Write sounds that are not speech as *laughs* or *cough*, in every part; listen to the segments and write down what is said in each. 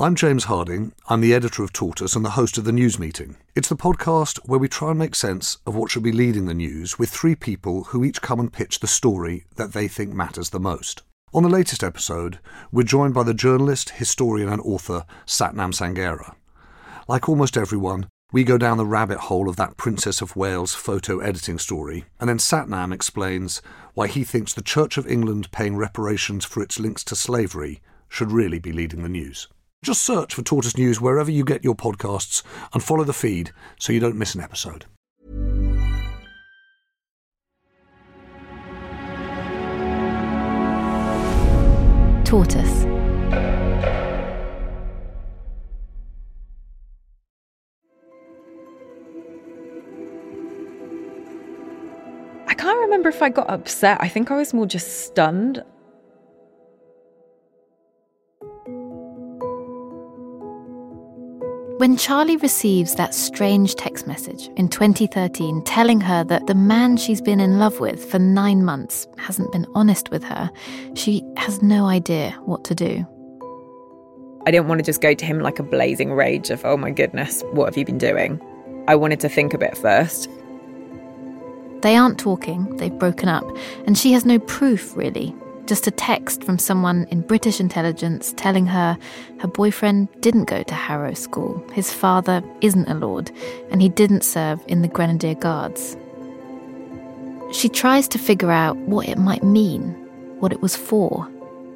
I'm James Harding. I'm the editor of Tortoise and the host of the News Meeting. It's the podcast where we try and make sense of what should be leading the news with three people who each come and pitch the story that they think matters the most. On the latest episode, we're joined by the journalist, historian, and author Satnam Sanghera. Like almost everyone, we go down the rabbit hole of that Princess of Wales photo editing story, and then Satnam explains why he thinks the Church of England paying reparations for its links to slavery should really be leading the news. Just search for Tortoise News wherever you get your podcasts and follow the feed so you don't miss an episode. Tortoise. I can't remember if I got upset. I think I was more just stunned. When Charlie receives that strange text message in 2013 telling her that the man she's been in love with for nine months hasn't been honest with her, she has no idea what to do. I didn't want to just go to him like a blazing rage of, oh my goodness, what have you been doing? I wanted to think a bit first. They aren't talking, they've broken up, and she has no proof, really. Just a text from someone in British intelligence telling her her boyfriend didn't go to Harrow School, his father isn't a lord, and he didn't serve in the Grenadier Guards. She tries to figure out what it might mean, what it was for,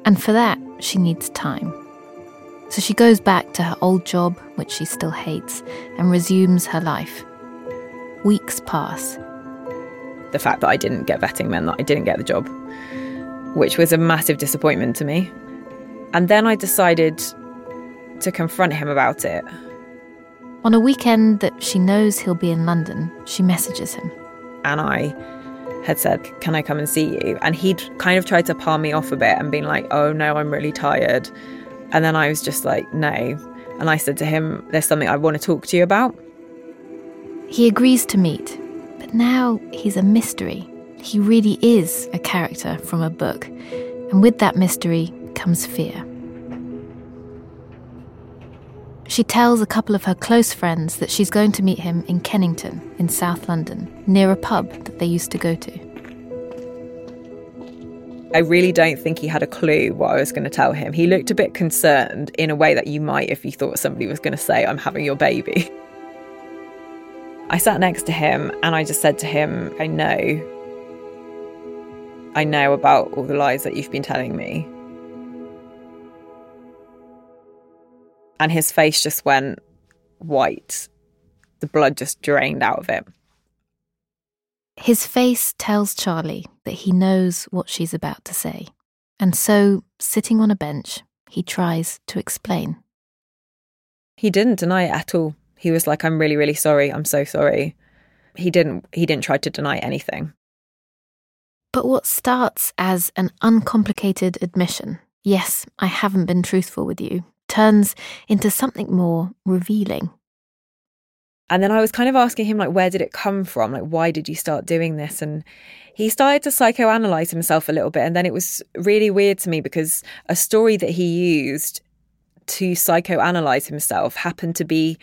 and for that, she needs time. So she goes back to her old job, which she still hates, and resumes her life. Weeks pass. The fact that I didn't get vetting meant that I didn't get the job, which was a massive disappointment to me. And then I decided to confront him about it. On a weekend that she knows he'll be in London, she messages him. And I had said, Can I come and see you? And he'd kind of tried to palm me off a bit and been like, Oh no, I'm really tired. And then I was just like, No. And I said to him, There's something I want to talk to you about. He agrees to meet, but now he's a mystery. He really is a character from a book. And with that mystery comes fear. She tells a couple of her close friends that she's going to meet him in Kennington, in South London, near a pub that they used to go to. I really don't think he had a clue what I was going to tell him. He looked a bit concerned in a way that you might if you thought somebody was going to say, I'm having your baby. *laughs* I sat next to him and I just said to him, I know. I know about all the lies that you've been telling me. And his face just went white. The blood just drained out of it. His face tells Charlie that he knows what she's about to say. And so, sitting on a bench, he tries to explain. He didn't deny it at all. He was like, I'm really, really sorry. I'm so sorry. He didn't he didn't try to deny anything. But what starts as an uncomplicated admission, yes, I haven't been truthful with you, turns into something more revealing. And then I was kind of asking him, like, where did it come from? Like, why did you start doing this? And he started to psychoanalyze himself a little bit. And then it was really weird to me because a story that he used to psychoanalyze himself happened to be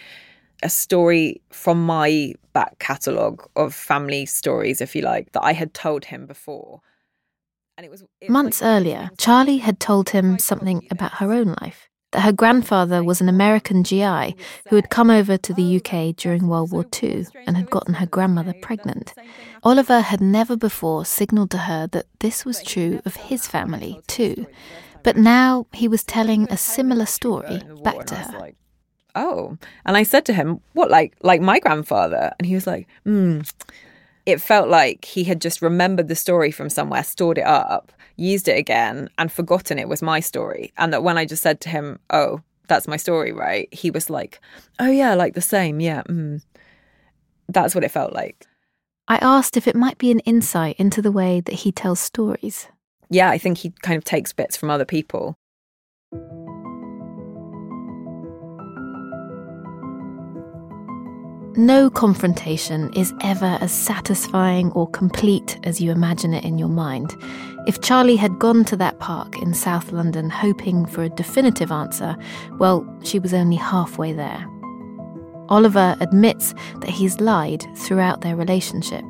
a story from my back catalogue of family stories, if you like, that I had told him before. And it was it Months was earlier, Charlie had told him something about her own life that her grandfather was an American GI who had come over to the UK during World War II and had gotten her grandmother pregnant. Oliver had never before signalled to her that this was true of his family too. But now he was telling a similar story back to her. Oh and i said to him what like like my grandfather and he was like hmm it felt like he had just remembered the story from somewhere stored it up used it again and forgotten it was my story and that when i just said to him oh that's my story, right? He was like, oh, yeah, like the same. Yeah. Mm. That's what it felt like. I asked if it might be an insight into the way that he tells stories. Yeah, I think he kind of takes bits from other people. No confrontation is ever as satisfying or complete as you imagine it in your mind. If Charlie had gone to that park in South London hoping for a definitive answer, well, she was only halfway there. Oliver admits that he's lied throughout their relationship,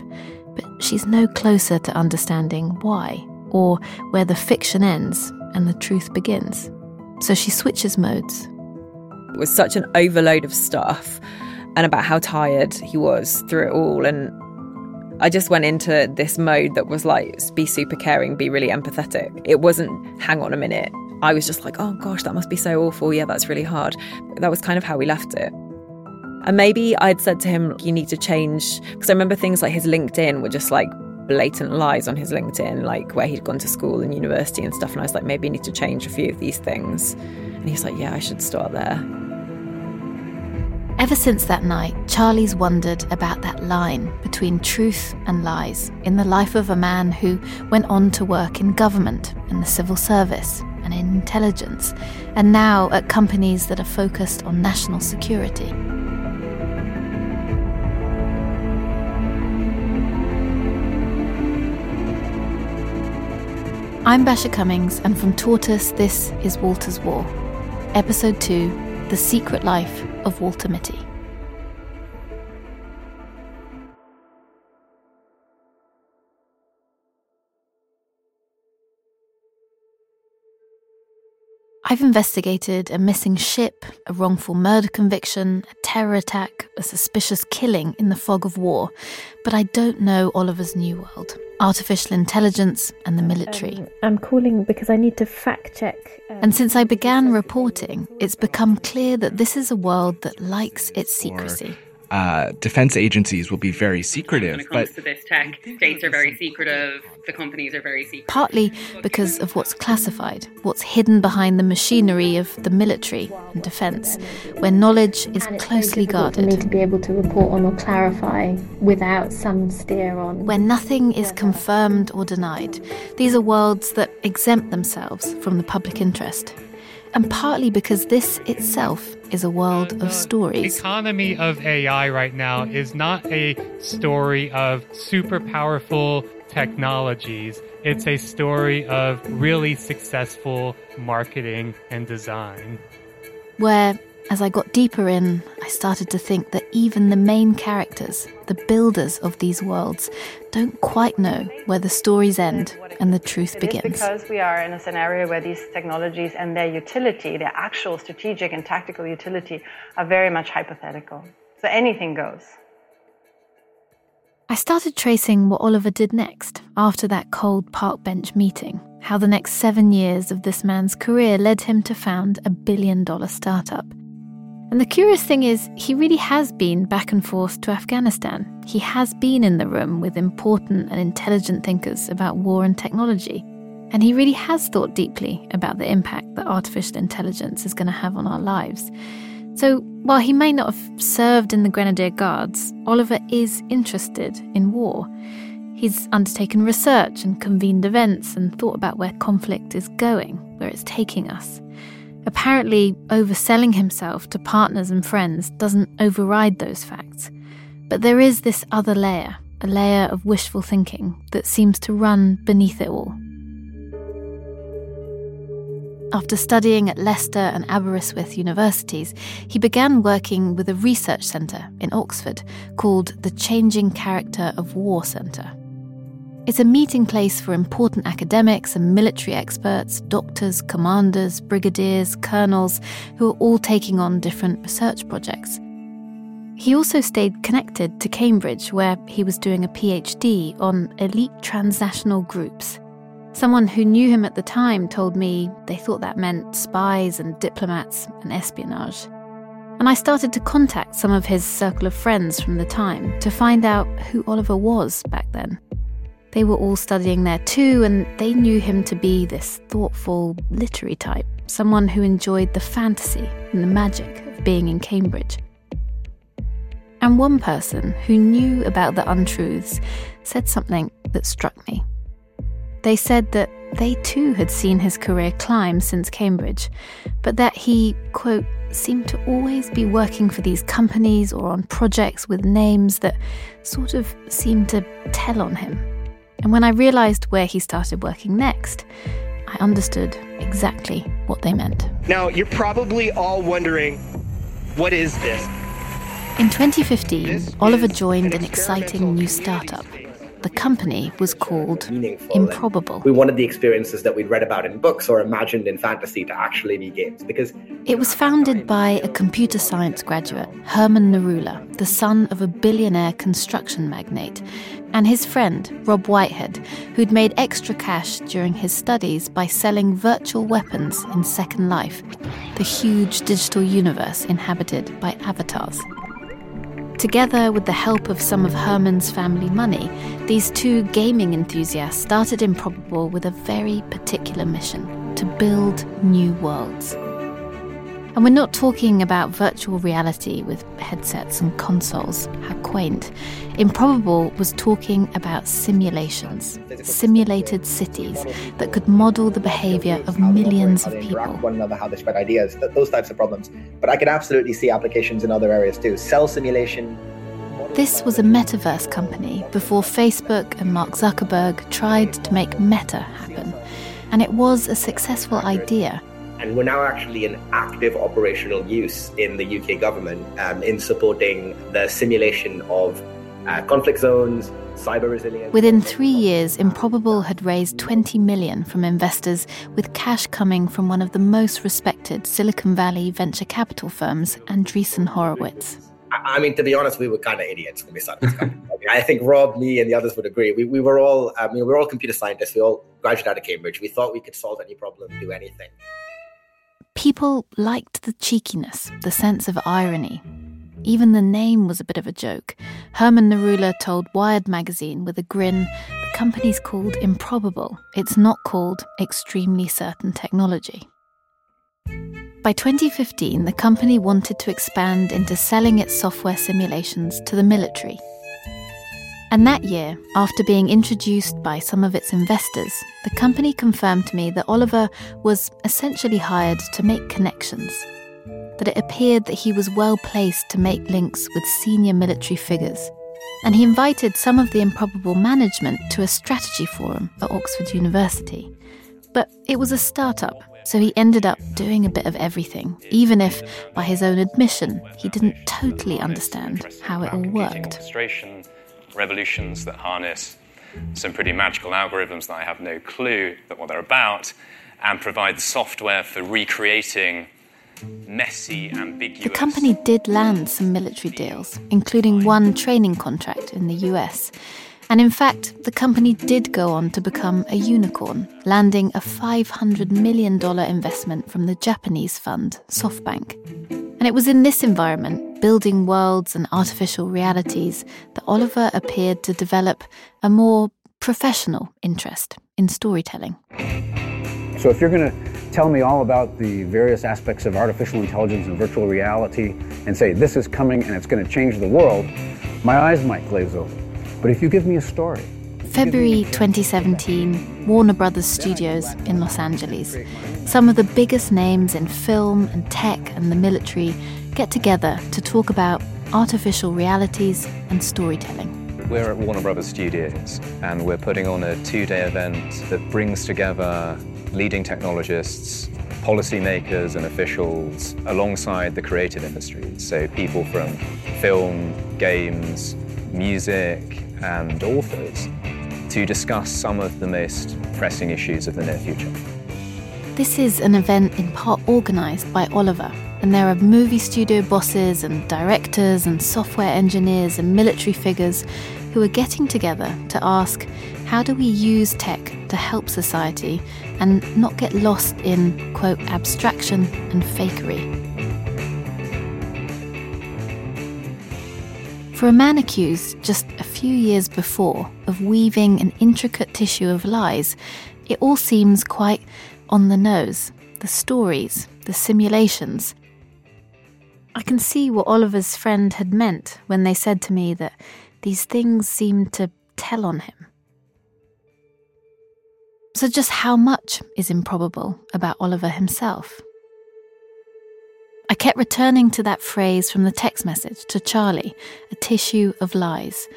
but she's no closer to understanding why, or where the fiction ends and the truth begins. So she switches modes. It was such an overload of stuff and about how tired he was through it all. And I just went into this mode that was like, be super caring, be really empathetic. It wasn't, hang on a minute. I was just like, oh gosh, that must be so awful. Yeah, that's really hard. That was kind of how we left it. And maybe I'd said to him, you need to change. Because I remember things like his LinkedIn were just like blatant lies on his LinkedIn, like where he'd gone to school and university and stuff. And I was like, maybe you need to change a few of these things. And he's like, yeah, I should start there. Ever since that night, Charlie's wondered about that line between truth and lies in the life of a man who went on to work in government, in the civil service, and in intelligence, and now at companies that are focused on national security. I'm Basia Cummings, and from Tortoise, this is Walter's War, Episode 2 The Secret Life of Walter Mitty. I've investigated a missing ship, a wrongful murder conviction, a terror attack, a suspicious killing in the fog of war, but I don't know Oliver's new world artificial intelligence and the military. Um, I'm calling because I need to fact check. Um, and since I began reporting, it's become clear that this is a world that likes its secrecy. Uh, defense agencies will be very secretive. When it comes but to this tech, states are very secretive. The companies are very secretive. Partly because of what's classified, what's hidden behind the machinery of the military and defense, where knowledge is closely guarded. For me to be able to report on or clarify without some steer on. Where nothing is confirmed or denied. These are worlds that exempt themselves from the public interest and partly because this itself is a world of stories. The economy of AI right now is not a story of super powerful technologies. It's a story of really successful marketing and design. Where as I got deeper in, I started to think that even the main characters, the builders of these worlds, don't quite know where the stories end and the truth it begins. because we are in a scenario where these technologies and their utility, their actual strategic and tactical utility, are very much hypothetical. So anything goes. I started tracing what Oliver did next after that cold park bench meeting, how the next seven years of this man's career led him to found a billion dollar startup. And the curious thing is, he really has been back and forth to Afghanistan. He has been in the room with important and intelligent thinkers about war and technology. And he really has thought deeply about the impact that artificial intelligence is going to have on our lives. So, while he may not have served in the Grenadier Guards, Oliver is interested in war. He's undertaken research and convened events and thought about where conflict is going, where it's taking us. Apparently, overselling himself to partners and friends doesn't override those facts. But there is this other layer, a layer of wishful thinking that seems to run beneath it all. After studying at Leicester and Aberystwyth universities, he began working with a research centre in Oxford called the Changing Character of War Centre. It's a meeting place for important academics and military experts, doctors, commanders, brigadiers, colonels, who are all taking on different research projects. He also stayed connected to Cambridge, where he was doing a PhD on elite transnational groups. Someone who knew him at the time told me they thought that meant spies and diplomats and espionage. And I started to contact some of his circle of friends from the time to find out who Oliver was back then. They were all studying there too, and they knew him to be this thoughtful, literary type someone who enjoyed the fantasy and the magic of being in Cambridge. And one person who knew about the untruths said something that struck me. They said that they too had seen his career climb since Cambridge, but that he, quote, seemed to always be working for these companies or on projects with names that sort of seemed to tell on him. And when I realised where he started working next, I understood exactly what they meant. Now, you're probably all wondering what is this? In 2015, Oliver joined an exciting new startup the company was called Improbable. We wanted the experiences that we'd read about in books or imagined in fantasy to actually be games because it was founded by a computer science graduate, Herman Narula, the son of a billionaire construction magnate, and his friend, Rob Whitehead, who'd made extra cash during his studies by selling virtual weapons in Second Life, the huge digital universe inhabited by avatars. Together with the help of some of Herman's family money, these two gaming enthusiasts started Improbable with a very particular mission to build new worlds. And we're not talking about virtual reality with headsets and consoles, how quaint. Improbable was talking about simulations, simulated cities that could model the behavior of millions of people. One another, how they spread ideas, those types of problems. But I could absolutely see applications in other areas too. Cell simulation, this was a metaverse company before Facebook and Mark Zuckerberg tried to make Meta happen. And it was a successful idea and we're now actually in active operational use in the UK government um, in supporting the simulation of uh, conflict zones, cyber resilience. Within three years, Improbable had raised 20 million from investors, with cash coming from one of the most respected Silicon Valley venture capital firms, Andreessen Horowitz. I mean, to be honest, we were kind of idiots when we started this company. I, mean, I think Rob, me, and the others would agree. We, we were all, I mean, we were all computer scientists. We all graduated out of Cambridge. We thought we could solve any problem, do anything. People liked the cheekiness, the sense of irony. Even the name was a bit of a joke. Herman Narula told Wired magazine with a grin the company's called Improbable. It's not called Extremely Certain Technology. By 2015, the company wanted to expand into selling its software simulations to the military. And that year, after being introduced by some of its investors, the company confirmed to me that Oliver was essentially hired to make connections. That it appeared that he was well placed to make links with senior military figures. And he invited some of the Improbable management to a strategy forum at Oxford University. But it was a startup, so he ended up doing a bit of everything, even if, by his own admission, he didn't totally understand how it all worked revolutions that harness some pretty magical algorithms that I have no clue that what they're about, and provide the software for recreating messy, ambiguous. The company did land some military deals, including one training contract in the US. And in fact, the company did go on to become a unicorn, landing a $500 million investment from the Japanese fund, SoftBank. And it was in this environment, building worlds and artificial realities, that Oliver appeared to develop a more professional interest in storytelling. So, if you're going to tell me all about the various aspects of artificial intelligence and virtual reality and say this is coming and it's going to change the world, my eyes might glaze over. But if you give me a story, February 2017, Warner Brothers Studios in Los Angeles. Some of the biggest names in film and tech and the military get together to talk about artificial realities and storytelling. We're at Warner Brothers Studios and we're putting on a two day event that brings together leading technologists, policymakers, and officials alongside the creative industries. So, people from film, games, music, and authors to discuss some of the most pressing issues of the near future. This is an event in part organised by Oliver, and there are movie studio bosses and directors and software engineers and military figures who are getting together to ask how do we use tech to help society and not get lost in, quote, abstraction and fakery. For a man accused just a few years before of weaving an intricate tissue of lies, it all seems quite on the nose. The stories, the simulations. I can see what Oliver's friend had meant when they said to me that these things seemed to tell on him. So, just how much is improbable about Oliver himself? I kept returning to that phrase from the text message to Charlie a tissue of lies.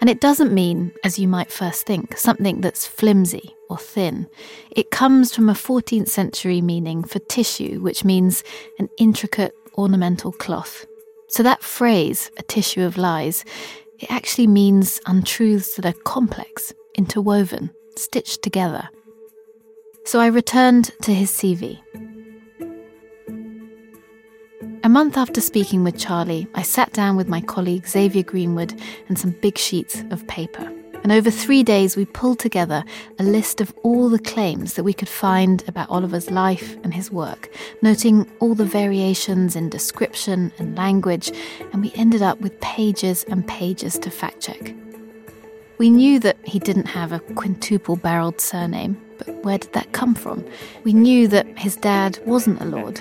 And it doesn't mean, as you might first think, something that's flimsy or thin. It comes from a 14th century meaning for tissue, which means an intricate ornamental cloth. So that phrase, a tissue of lies, it actually means untruths that are complex, interwoven, stitched together. So I returned to his CV. A month after speaking with Charlie, I sat down with my colleague Xavier Greenwood and some big sheets of paper. And over three days, we pulled together a list of all the claims that we could find about Oliver's life and his work, noting all the variations in description and language, and we ended up with pages and pages to fact check. We knew that he didn't have a quintuple barreled surname, but where did that come from? We knew that his dad wasn't a lord,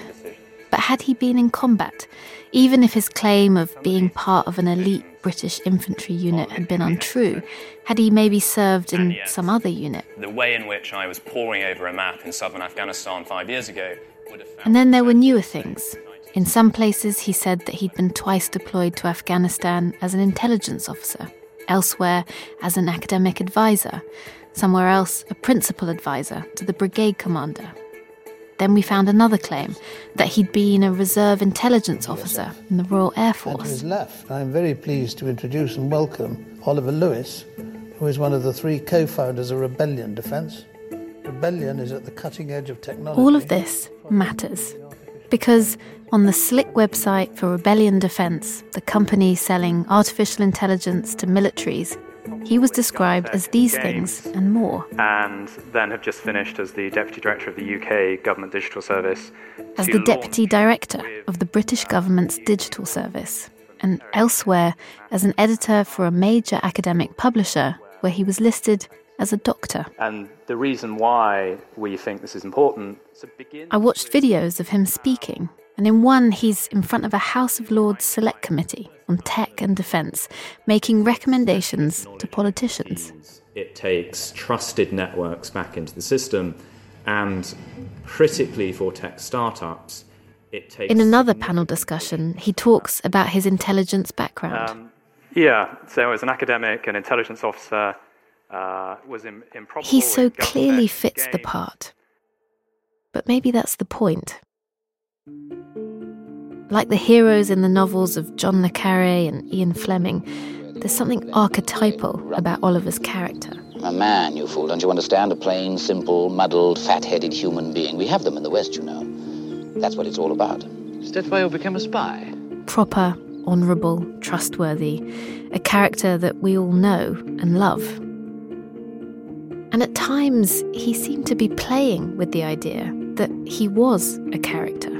but had he been in combat, even if his claim of being part of an elite British infantry unit had been untrue, had he maybe served in some other unit? The way in which I was poring over a map in southern Afghanistan five years ago would have found. And then there were newer things. In some places, he said that he'd been twice deployed to Afghanistan as an intelligence officer, elsewhere, as an academic advisor, somewhere else, a principal advisor to the brigade commander. Then we found another claim that he'd been a reserve intelligence officer in the Royal Air And to Force. his left, I'm very pleased to introduce and welcome Oliver Lewis, who is one of the three co founders of Rebellion Defense. Rebellion is at the cutting edge of technology. All of this matters because on the slick website for Rebellion Defense, the company selling artificial intelligence to militaries, he was described as these things and more. and then have just finished as the Deputy Director of the UK Government Digital Service. as the deputy director of the British government's digital service, and elsewhere as an editor for a major academic publisher where he was listed as a doctor. And the reason why we think this is important. I watched videos of him speaking, and in one, he's in front of a House of Lords Select Committee on Tech and Defence, making recommendations to politicians. It takes trusted networks back into the system, and critically for tech startups, it takes. In another panel discussion, he talks about his intelligence background. Um, yeah, so as an academic and intelligence officer, uh, was in, improbable. he so clearly fits the part. But maybe that's the point. Like the heroes in the novels of John le Carre and Ian Fleming, there's something archetypal about Oliver's character. A man, you fool, don't you understand? A plain, simple, muddled, fat headed human being. We have them in the West, you know. That's what it's all about. Is that why you became a spy? Proper, honourable, trustworthy, a character that we all know and love. And at times, he seemed to be playing with the idea that he was a character.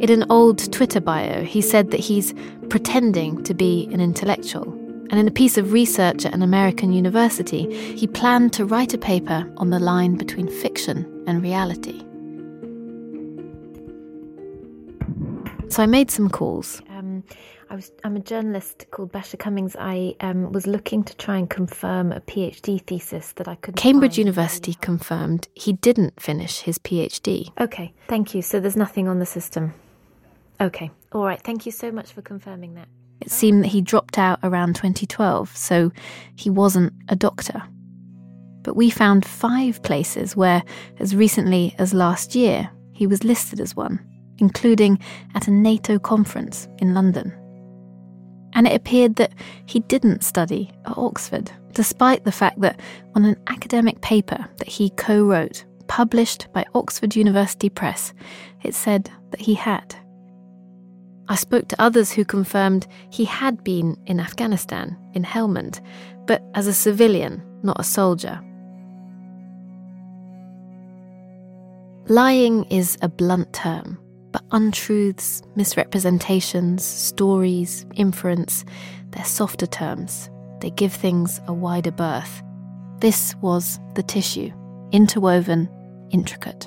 In an old Twitter bio, he said that he's pretending to be an intellectual. And in a piece of research at an American university, he planned to write a paper on the line between fiction and reality. So I made some calls. Um, I was. I'm a journalist called Basia Cummings. I um, was looking to try and confirm a PhD thesis that I couldn't. Cambridge. University confirmed he didn't finish his PhD. Okay, thank you. So there's nothing on the system. Okay, all right. Thank you so much for confirming that. It seemed that he dropped out around 2012, so he wasn't a doctor. But we found five places where, as recently as last year, he was listed as one, including at a NATO conference in London. And it appeared that he didn't study at Oxford, despite the fact that on an academic paper that he co wrote, published by Oxford University Press, it said that he had. I spoke to others who confirmed he had been in Afghanistan, in Helmand, but as a civilian, not a soldier. Lying is a blunt term, but untruths, misrepresentations, stories, inference, they're softer terms. They give things a wider berth. This was the tissue, interwoven, intricate.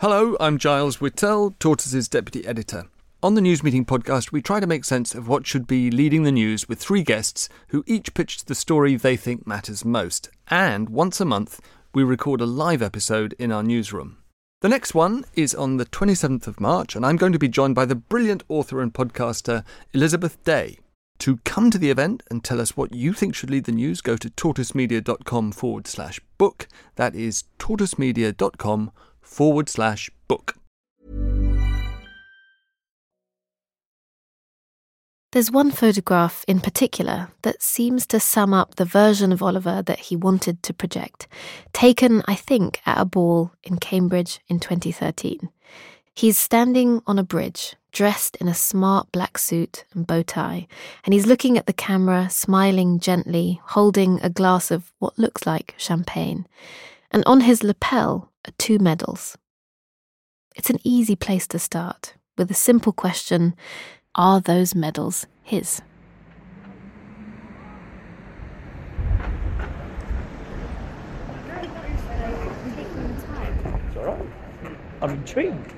Hello, I'm Giles Whittell, Tortoise's deputy editor. On the News Meeting podcast, we try to make sense of what should be leading the news with three guests who each pitch the story they think matters most. And once a month, we record a live episode in our newsroom. The next one is on the 27th of March, and I'm going to be joined by the brilliant author and podcaster Elizabeth Day. To come to the event and tell us what you think should lead the news, go to tortoisemedia.com forward slash book. That is tortoisemedia.com forward slash book. There's one photograph in particular that seems to sum up the version of Oliver that he wanted to project, taken, I think, at a ball in Cambridge in 2013. He's standing on a bridge, dressed in a smart black suit and bow tie, and he's looking at the camera, smiling gently, holding a glass of what looks like champagne. And on his lapel two medals. It's an easy place to start, with a simple question Are those medals his? It's all right. I'm intrigued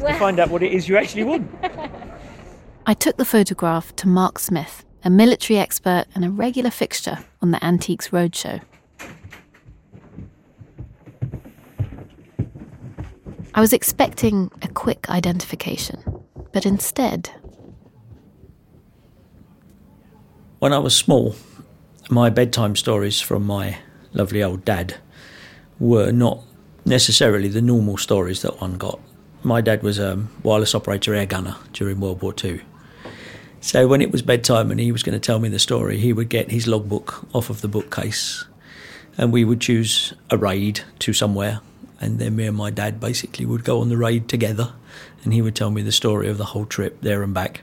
to find out what it is you actually won. *laughs* I took the photograph to Mark Smith, a military expert and a regular fixture on the Antiques Roadshow. I was expecting a quick identification, but instead, When I was small, my bedtime stories from my lovely old dad were not necessarily the normal stories that one got. My dad was a wireless operator air gunner during World War II. So when it was bedtime and he was going to tell me the story, he would get his logbook off of the bookcase and we would choose a raid to somewhere. And then me and my dad basically would go on the raid together and he would tell me the story of the whole trip there and back.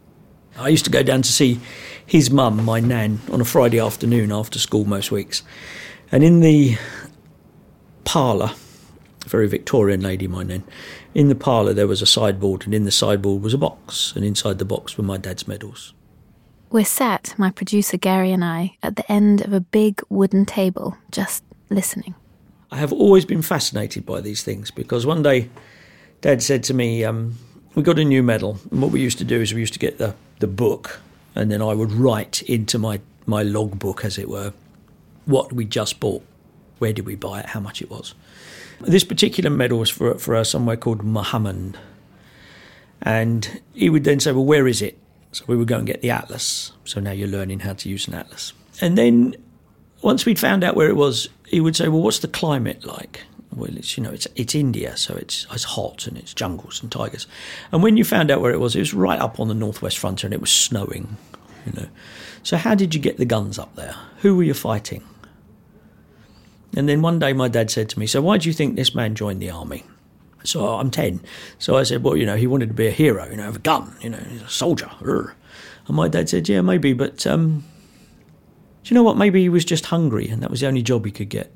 I used to go down to see his mum, my nan, on a Friday afternoon after school most weeks. And in the parlour, very Victorian lady, my nan, in the parlour there was a sideboard, and in the sideboard was a box, and inside the box were my dad's medals. we're sat, my producer Gary and I, at the end of a big wooden table, just listening. I have always been fascinated by these things because one day Dad said to me, um, We got a new medal. And what we used to do is we used to get the, the book, and then I would write into my, my logbook, as it were, what we just bought, where did we buy it, how much it was. This particular medal was for, for somewhere called Mohmand. And he would then say, Well, where is it? So we would go and get the atlas. So now you're learning how to use an atlas. And then once we'd found out where it was, he would say, "Well, what's the climate like?" Well, it's you know, it's it's India, so it's it's hot and it's jungles and tigers. And when you found out where it was, it was right up on the northwest frontier, and it was snowing. You know, so how did you get the guns up there? Who were you fighting? And then one day, my dad said to me, "So why do you think this man joined the army?" So I'm ten. So I said, "Well, you know, he wanted to be a hero. You know, have a gun. You know, he's a soldier." And my dad said, "Yeah, maybe, but um, do you know what? Maybe he was just hungry, and that was the only job he could get."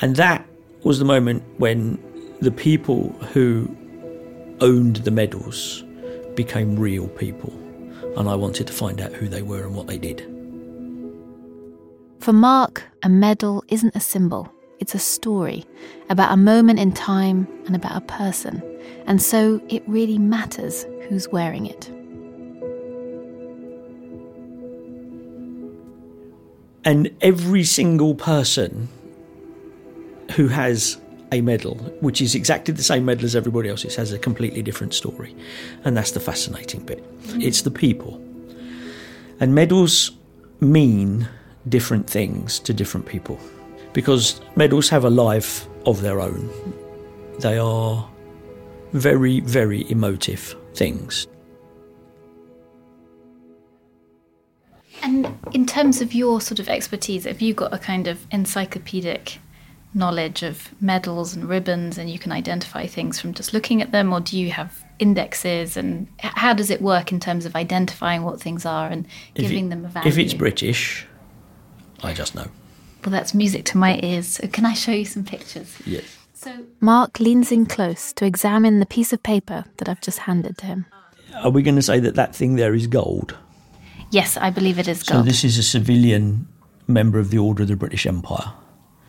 And that was the moment when the people who owned the medals became real people, and I wanted to find out who they were and what they did. For Mark, a medal isn't a symbol, it's a story about a moment in time and about a person. And so it really matters who's wearing it. And every single person who has a medal, which is exactly the same medal as everybody else's, has a completely different story. And that's the fascinating bit. Mm. It's the people. And medals mean different things to different people because medals have a life of their own. They are very, very emotive things. And in terms of your sort of expertise, have you got a kind of encyclopedic knowledge of medals and ribbons and you can identify things from just looking at them, or do you have indexes and how does it work in terms of identifying what things are and If giving it- them a value? If it's British, I just know. well, that's music to my ears. So can I show you some pictures? Yes. So Mark leans in close to examine the piece of paper that I've just handed to him. Are we going to say that that thing there is gold? Yes, I believe it is gold. So this is a civilian member of the Order of the British Empire.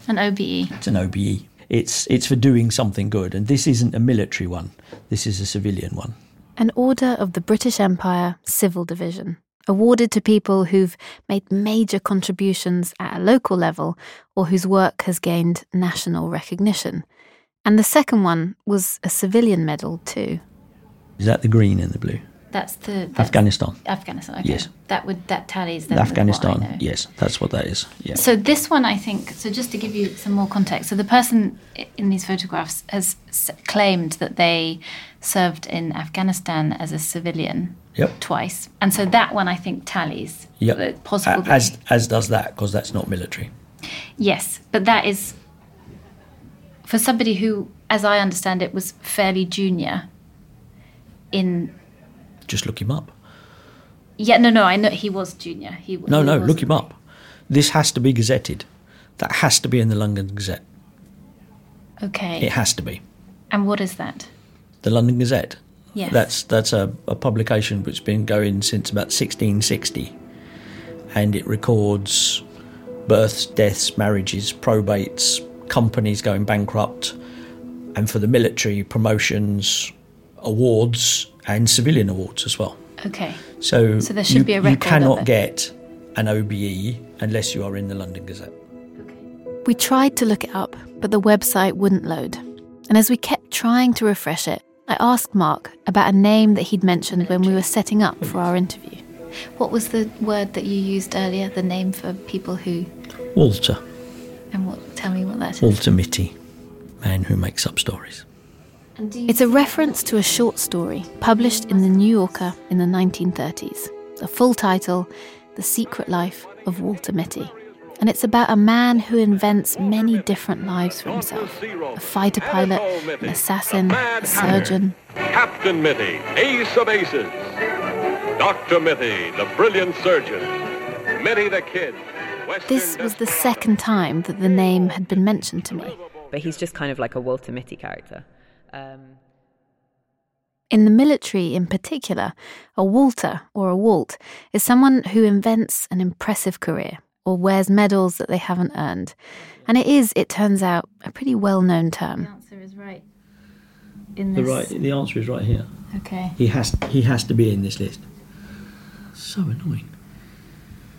An OBE. It's an OBE. It's it's for doing something good, and this isn't a military one. This is a civilian one. An Order of the British Empire Civil Division, awarded to people who've made major contributions at a local level or whose work has gained national recognition. And the second one was a civilian medal, too. Is that the green and the blue? That's the that's Afghanistan. Afghanistan. Okay. Yes. That would that tallies then with what I Afghanistan. Yes, that's what that is. Yeah. So this one, I think. So just to give you some more context, so the person in these photographs has claimed that they served in Afghanistan as a civilian Yep. twice, and so that one I think tallies. Yep. Possible. As as does that because that's not military. yes, but that is for somebody who, as I understand it, was fairly junior. In Just look him up. yeah, no, no, I know he was junior. He No, he no, look him up. This has to be gazetted. That has to be in the London Gazette. Okay. It has to be. And what is that? The London Gazette. Yes. That's that's a, a publication which has been going since about 1660, and it records births, deaths, marriages, probates, companies going bankrupt, and for the military promotions, awards, and civilian awards as well. Okay. So, So there should you, be a record of You cannot it. get an OBE unless you are in the London Gazette. We tried to look it up, but the website wouldn't load. And as we kept trying to refresh it, I asked Mark about a name that he'd mentioned when we were setting up for our interview. What was the word that you used earlier, the name for people who. Walter, And what? Tell me what that is. Walter Mitty, man who makes up stories. It's a reference to a short story published in The New Yorker in the 1930s. The full title The Secret Life of Walter Mitty. And it's about a man who invents many different lives for himself a fighter pilot, an assassin, a surgeon. Captain Mitty, ace of aces. Dr. Mitty, the brilliant surgeon. Mitty the kid. This was the second time that the name had been mentioned to me. But he's just kind of like a Walter Mitty character. Um, In the military, in particular, a Walter or a Walt is someone who invents an impressive career or wears medals that they haven't earned. And it is, it turns out, a pretty well known term. The answer is right. In The right, the answer is right here. Okay. He has he has to be in this list. So annoying.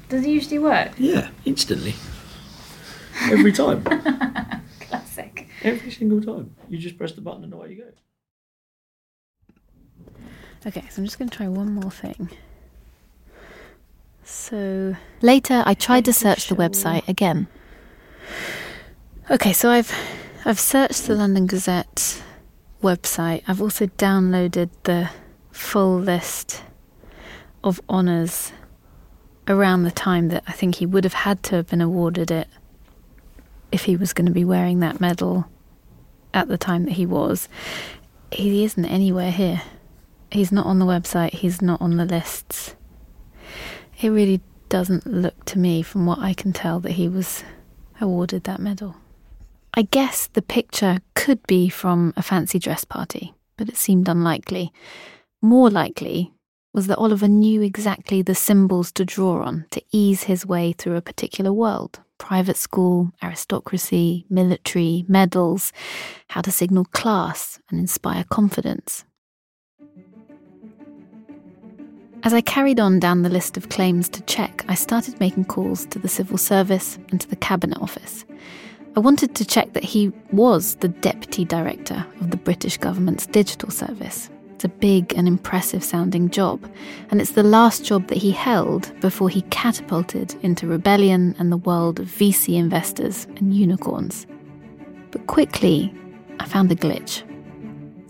Does it usually work? Yeah, instantly. Every time. *laughs* Classic. Every single time. You just press the button and away you go. Okay, so I'm just going to try one more thing. So later, I tried to search the website again. Okay, so I've I've searched the London Gazette website. I've also downloaded the full list of honours around the time that I think he would have had to have been awarded it if he was going to be wearing that medal at the time that he was. He isn't anywhere here. He's not on the website, he's not on the lists. It really doesn't look to me, from what I can tell, that he was awarded that medal. I guess the picture could be from a fancy dress party, but it seemed unlikely. More likely was that Oliver knew exactly the symbols to draw on to ease his way through a particular world private school, aristocracy, military, medals, how to signal class and inspire confidence. As I carried on down the list of claims to check, I started making calls to the civil service and to the cabinet office. I wanted to check that he was the deputy director of the British government's digital service. It's a big and impressive sounding job, and it's the last job that he held before he catapulted into rebellion and the world of VC investors and unicorns. But quickly, I found a glitch.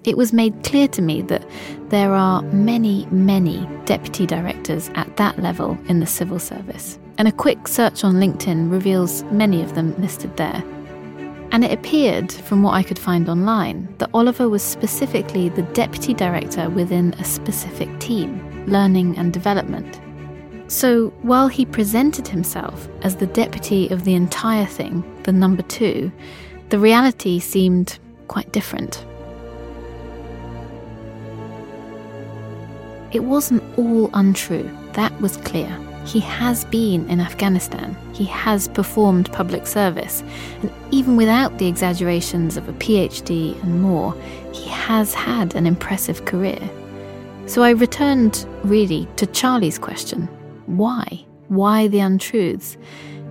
It was made clear to me that there are many, many deputy directors at that level in the civil service, and a quick search on LinkedIn reveals many of them listed there. And it appeared, from what I could find online, that Oliver was specifically the deputy director within a specific team, learning and development. So while he presented himself as the deputy of the entire thing, the number two, the reality seemed quite different. It wasn't all untrue, that was clear. He has been in Afghanistan. He has performed public service. And even without the exaggerations of a PhD and more, he has had an impressive career. So I returned, really, to Charlie's question why? Why the untruths?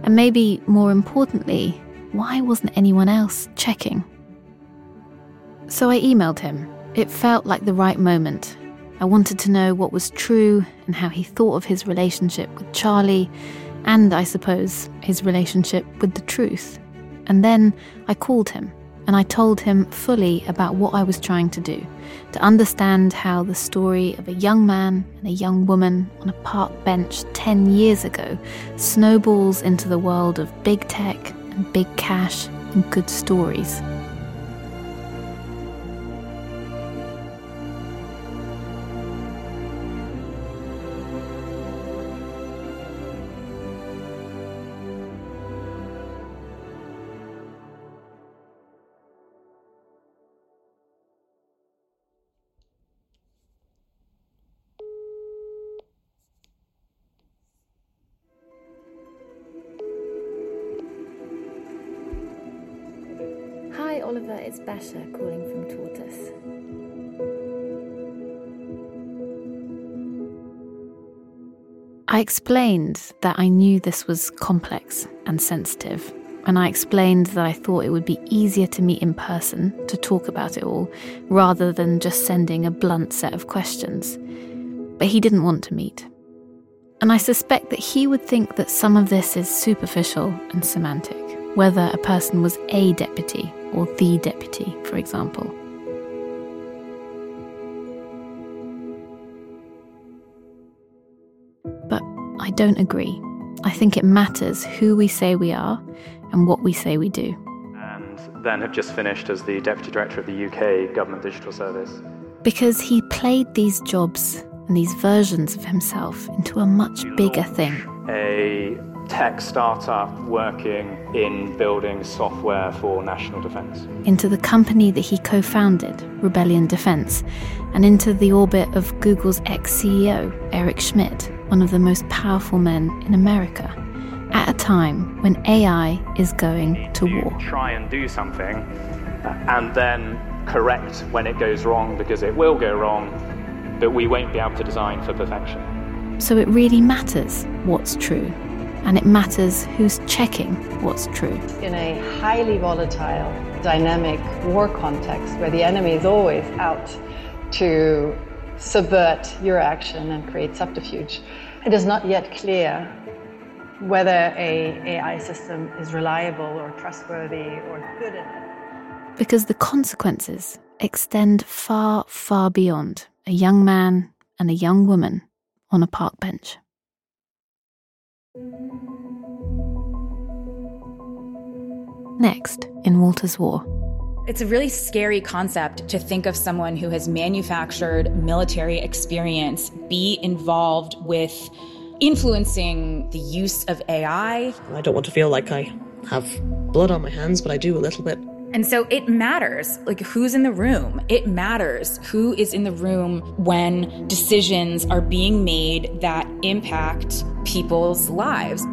And maybe more importantly, why wasn't anyone else checking? So I emailed him. It felt like the right moment, I wanted to know what was true and how he thought of his relationship with Charlie, and I suppose his relationship with the truth. And then I called him and I told him fully about what I was trying to do to understand how the story of a young man and a young woman on a park bench 10 years ago snowballs into the world of big tech and big cash and good stories. Basia calling from Tortoise. I explained that I knew this was complex and sensitive, and I explained that I thought it would be easier to meet in person to talk about it all rather than just sending a blunt set of questions. But he didn't want to meet. And I suspect that he would think that some of this is superficial and semantic, whether a person was a deputy or the deputy, for example. But I don't agree. I think it matters who we say we are and what we say we do. And then have just finished as the Deputy Director of the UK Government Digital Service. Because he played these jobs and these versions of himself into a much bigger thing. A tech startup working in building software for national defense. Into the company that he co founded, Rebellion Defense, and into the orbit of Google's ex CEO, Eric Schmidt, one of the most powerful men in America, at a time when AI is going to war. Try and do something and then correct when it goes wrong because it will go wrong, but we won't be able to design for perfection. So it really matters what's true, and it matters who's checking what's true. In a highly volatile, dynamic war context where the enemy is always out to subvert your action and create subterfuge, it is not yet clear whether a AI system is reliable or trustworthy or good enough. Because the consequences extend far, far beyond a young man and a young woman on a park bench. Next, in Walter's War. It's a really scary concept to think of someone who has manufactured military experience be involved with influencing the use of AI. I don't want to feel like I have blood on my hands, but I do a little bit. And so it matters, like who's in the room. It matters who is in the room when decisions are being made that impact people's lives.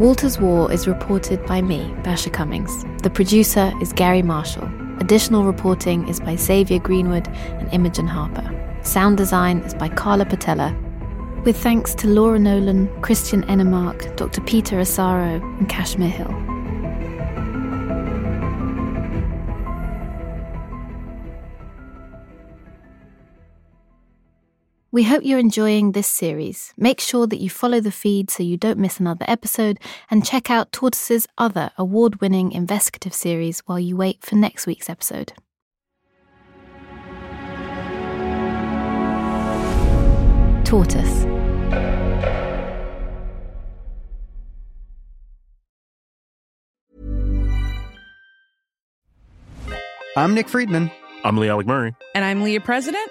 Walter's War is reported by me, Basia Cummings. The producer is Gary Marshall. Additional reporting is by Xavier Greenwood and Imogen Harper. Sound design is by Carla Patella. With thanks to Laura Nolan, Christian Enemark, Dr. Peter Asaro, and Kashmir Hill. We hope you're enjoying this series. Make sure that you follow the feed so you don't miss another episode and check out Tortoise's other award winning investigative series while you wait for next week's episode. Tortoise. I'm Nick Friedman. I'm Lee Alec Murray. And I'm Leah President,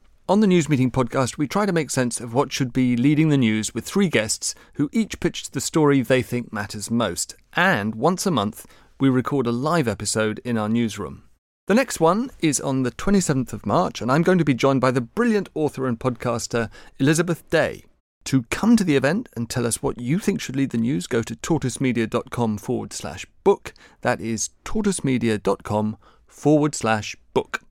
On the News Meeting podcast, we try to make sense of what should be leading the news with three guests who each pitch the story they think matters most. And once a month, we record a live episode in our newsroom. The next one is on the 27th of March, and I'm going to be joined by the brilliant author and podcaster Elizabeth Day. To come to the event and tell us what you think should lead the news, go to tortoisemedia.com forward slash book. That is tortoisemedia.com forward slash book.